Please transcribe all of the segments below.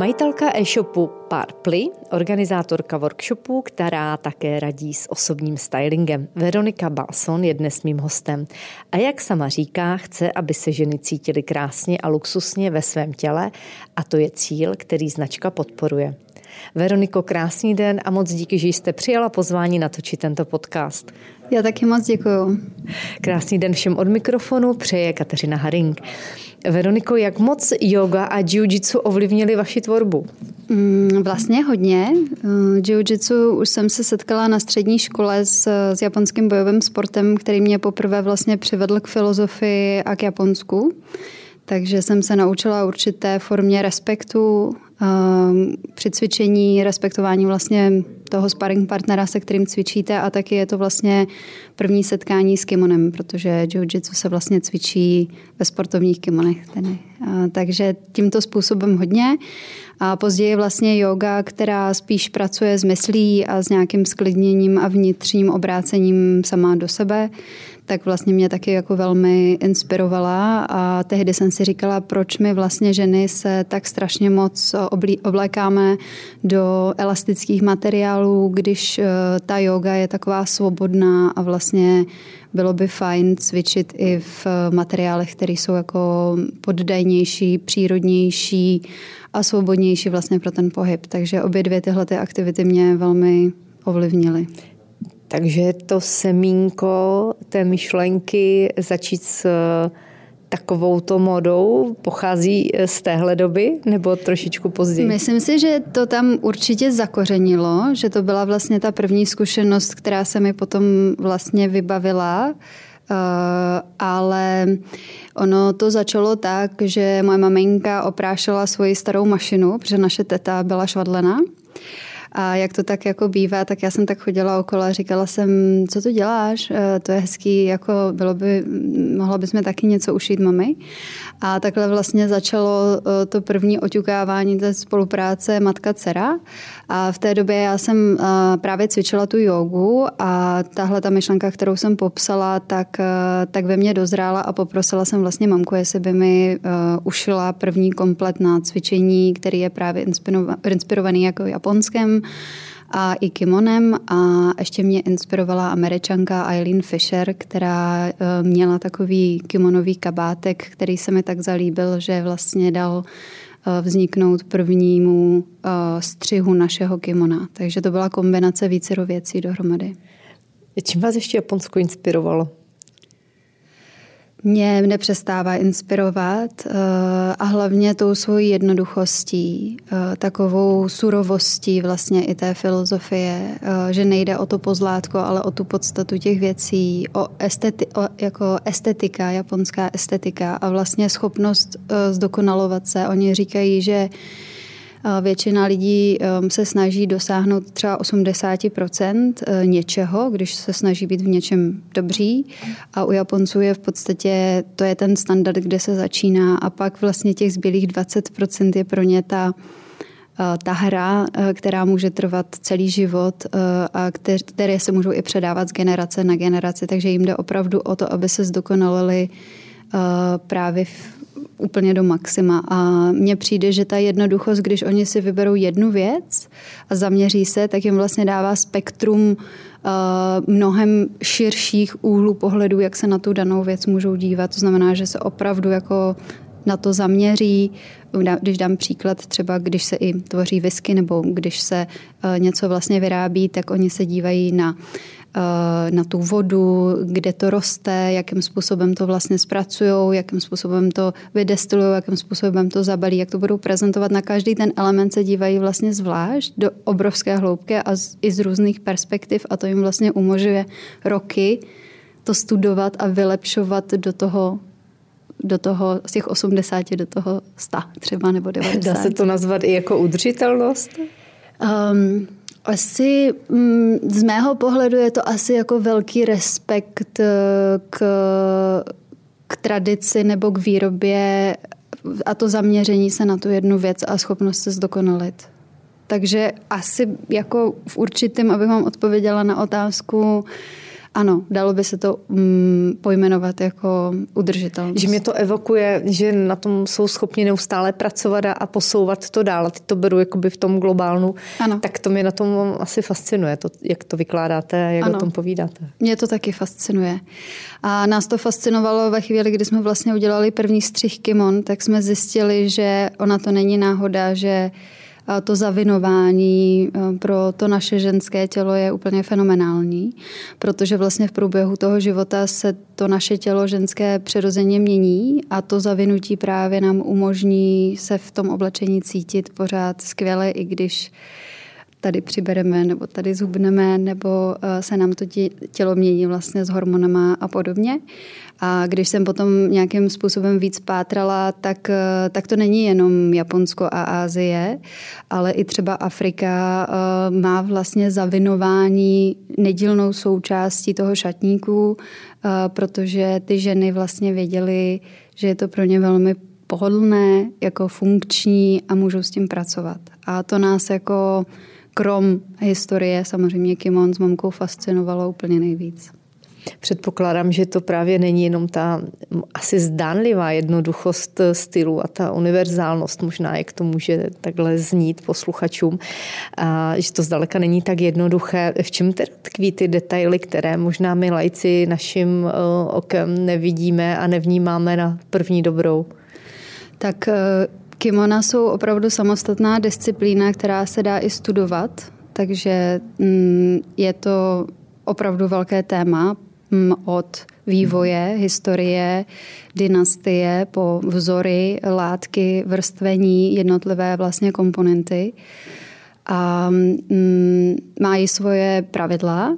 Majitelka e-shopu Parply, organizátorka workshopu, která také radí s osobním stylingem. Veronika Balson je dnes mým hostem. A jak sama říká, chce, aby se ženy cítily krásně a luxusně ve svém těle a to je cíl, který značka podporuje. Veroniko, krásný den a moc díky, že jste přijala pozvání natočit tento podcast. Já taky moc děkuju. Krásný den všem od mikrofonu přeje Kateřina Haring. Veroniko, jak moc yoga a jiu-jitsu ovlivnili vaši tvorbu? Mm, vlastně hodně. Eh, jiu-jitsu už jsem se setkala na střední škole s, s japonským bojovým sportem, který mě poprvé vlastně přivedl k filozofii a k Japonsku. Takže jsem se naučila určité formě respektu při cvičení, respektování vlastně toho sparring partnera, se kterým cvičíte a taky je to vlastně první setkání s kimonem, protože jiu-jitsu se vlastně cvičí ve sportovních kimonech. Tedy. Takže tímto způsobem hodně. A později vlastně yoga, která spíš pracuje s myslí a s nějakým sklidněním a vnitřním obrácením sama do sebe, tak vlastně mě taky jako velmi inspirovala a tehdy jsem si říkala, proč my vlastně ženy se tak strašně moc oblékáme do elastických materiálů, když eh, ta yoga je taková svobodná a vlastně bylo by fajn cvičit i v materiálech, které jsou jako poddajnější, přírodnější a svobodnější vlastně pro ten pohyb. Takže obě dvě tyhle ty aktivity mě velmi ovlivnily. Takže to semínko té myšlenky začít s eh, takovou to modou pochází eh, z téhle doby nebo trošičku později? Myslím si, že to tam určitě zakořenilo, že to byla vlastně ta první zkušenost, která se mi potom vlastně vybavila. Uh, ale ono to začalo tak, že moje maminka oprášela svoji starou mašinu, protože naše teta byla švadlena. A jak to tak jako bývá, tak já jsem tak chodila okolo a říkala jsem, co to děláš? Eh, to je hezký, jako bylo by, mohla bys taky něco ušít mami. A takhle vlastně začalo eh, to první oťukávání té spolupráce matka-dcera. A v té době já jsem eh, právě cvičila tu jogu a tahle ta myšlenka, kterou jsem popsala, tak, tak ve mně dozrála a poprosila jsem vlastně mamku, jestli by mi ušila první komplet na cvičení, který je právě inspirovaný jako a i kimonem a ještě mě inspirovala američanka Eileen Fisher, která eh, měla takový kimonový kabátek, který se mi tak zalíbil, že vlastně dal eh, vzniknout prvnímu eh, střihu našeho kimona. Takže to byla kombinace vícero věcí dohromady. Čím vás ještě Japonsko inspirovalo? Mě nepřestává inspirovat eh, a hlavně tou svojí jednoduchostí, eh, takovou surovostí vlastně i té filozofie, eh, že nejde o to pozlátko, ale o tu podstatu těch věcí, o, esteti, o jako estetika, japonská estetika a vlastně schopnost zdokonalovat se. Oni říkají, že Většina lidí um, se snaží dosáhnout třeba 80% uh, něčeho, když se snaží být v něčem dobří. A u Japonců je v podstatě, to je ten standard, kde se začíná. A pak vlastně těch zbylých 20% je pro ně ta, uh, ta hra, uh, která může trvat celý život a které se můžou i předávat z generace na generaci. Takže jim jde opravdu o to, aby se zdokonalili právě v úplně do maxima. A mně přijde, že ta jednoduchost, když oni si vyberou jednu věc a zaměří se, tak jim vlastně dává spektrum uh, mnohem širších úhlů pohledu, jak se na tu danou věc můžou dívat. To znamená, že se opravdu jako na to zaměří. Když dám příklad, třeba když se i tvoří whisky nebo když se uh, něco vlastně vyrábí, tak oni se dívají na Eh, na tu vodu, kde to roste, jakým způsobem to vlastně zpracují, jakým způsobem to vydestilují, jakým způsobem to zabalí, jak to budou prezentovat. Na každý ten element se dívají vlastně zvlášť do obrovské hloubky a z, i z různých perspektiv a to jim vlastně umožňuje roky to studovat a vylepšovat do toho do toho, z těch 80 do toho 100 třeba nebo 90. Dá se to nazvat i jako udržitelnost? Um, asi mm, z mého pohledu je to asi jako velký respekt eh, k, k tradici nebo k výrobě a to zaměření se na tu jednu věc a schopnost se zdokonalit. Takže asi jako v určitém, abych vám odpověděla na otázku, Ano, dalo by se to mm, pojmenovat jako udržitelnost. Že mě to evokuje, že na tom jsou schopni neustále pracovat a, posouvat to dál. Ty to beru jakoby v tom globálnu. Ano. Tak to mě na tom asi fascinuje, to, jak to vykládáte a jak ano. o tom povídáte. Mě to taky fascinuje. A nás to fascinovalo ve chvíli, kdy jsme vlastně udělali první střih kimon, tak jsme zjistili, že ona to není náhoda, že to zavinování eh, pro to naše ženské tělo je úplně fenomenální, protože vlastně v průběhu toho života se to naše tělo ženské přirozeně mění a to zavinutí právě nám umožní se v tom oblečení cítit pořád skvěle, i když tady přibereme nebo tady zhubneme, nebo eh, se nám to tělo mění vlastně s hormonama a podobně. A když jsem potom nějakým způsobem víc pátrala, tak, eh, tak to není jenom Japonsko a Ázie, ale i třeba Afrika eh, má vlastně zavinování nedílnou součástí toho šatníku, protože ty ženy vlastně věděly, že je to pro ně velmi pohodlné, jako funkční a můžou s tím pracovat. A to nás jako krom historie samozřejmě Kimon s mamkou fascinovalo úplně nejvíc. Předpokládám, že to právě není jenom ta asi zdánlivá jednoduchost stylu a ta univerzálnost možná, jak to může takhle znít posluchačům, a že to zdaleka není tak jednoduché. V čem teda tkví ty detaily, které možná my lajci naším eh, okem nevidíme a nevnímáme na první dobrou? Tak eh, Kimona jsou opravdu samostatná disciplína, která se dá i studovat, takže mm, je to opravdu velké téma mm, od vývoje, historie, dynastie po vzory, látky, vrstvení, jednotlivé vlastně komponenty. A mm, mají svoje pravidla,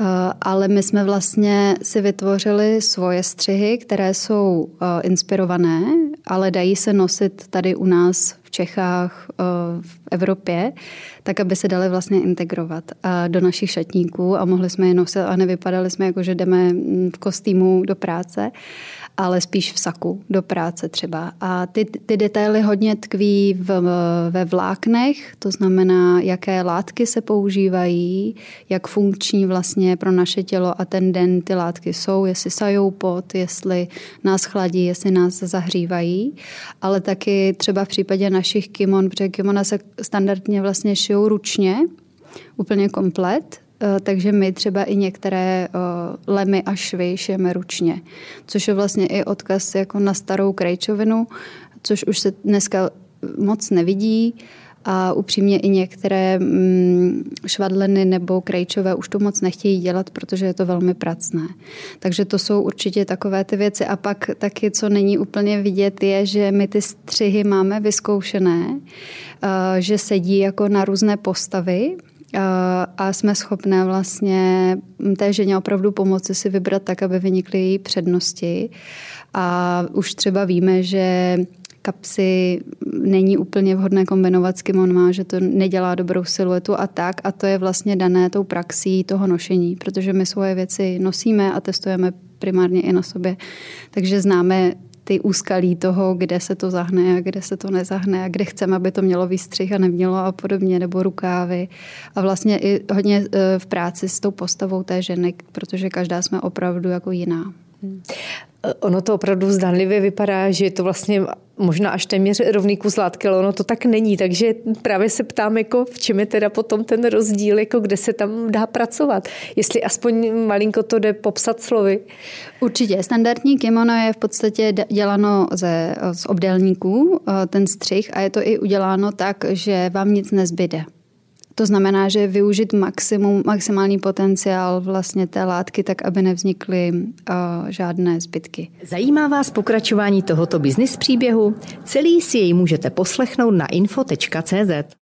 Eh, ale my jsme vlastně si vytvořili svoje střihy, které jsou eh, inspirované, ale dají se nosit tady u nás Čechách, eh, v Evropě, tak aby se daly vlastně integrovat do našich šatníků a mohli jsme je nosit a nevypadali jsme jako, že jdeme mm, v kostýmu do práce ale spíš v saku do práce třeba. A ty, ty detaily hodně tkví v, ve vláknech, to znamená, jaké látky se používají, jak funkční vlastně pro naše tělo a ten den ty látky jsou, jestli sajou pot, jestli nás chladí, jestli nás zahřívají, ale taky třeba v případě našich kimon, protože kimona se standardně vlastně šijou ručně, úplně komplet, Eh, takže my třeba i některé eh, lemy a švy šijeme ručně, což je vlastně i odkaz jako na starou krejčovinu, což už se dneska moc nevidí a upřímně i některé mm, švadleny nebo krejčové už to moc nechtějí dělat, protože je to velmi pracné. Takže to jsou určitě takové ty věci. A pak taky, co není úplně vidět, je, že my ty střihy máme vyzkoušené, eh, že sedí jako na různé postavy, a jsme schopné vlastně té ženě opravdu pomoci si vybrat tak, aby vynikly její přednosti. A už třeba víme, že kapsy není úplně vhodné kombinovat s kimonem, že to nedělá dobrou siluetu a tak. A to je vlastně dané tou praxí toho nošení, protože my svoje věci nosíme a testujeme primárně i na sobě. Takže známe ty úskalí toho, kde se to zahne a kde se to nezahne a kde chceme, aby to mělo výstřih a nemělo a podobně, nebo rukávy. A vlastně i hodně e, v práci s tou postavou té ženy, protože každá jsme opravdu jako jiná. Hmm. Ono to opravdu zdánlivě vypadá, že je to vlastně možná až téměř rovný kus látky, ale ono to tak není. Takže právě se ptám, jako v čem je teda potom ten rozdíl, jako kde se tam dá pracovat. Jestli aspoň malinko to jde popsat slovy. Určitě. Standardní kimono je v podstatě děláno ze, z obdélníků, eh, ten střih, a je to i uděláno tak, že vám nic nezbyde. To znamená, že využít maximum, maximální potenciál vlastně té látky, tak aby nevznikly uh, žádné zbytky. Zajímá vás pokračování tohoto biznis příběhu? Celý si jej můžete poslechnout na info.cz.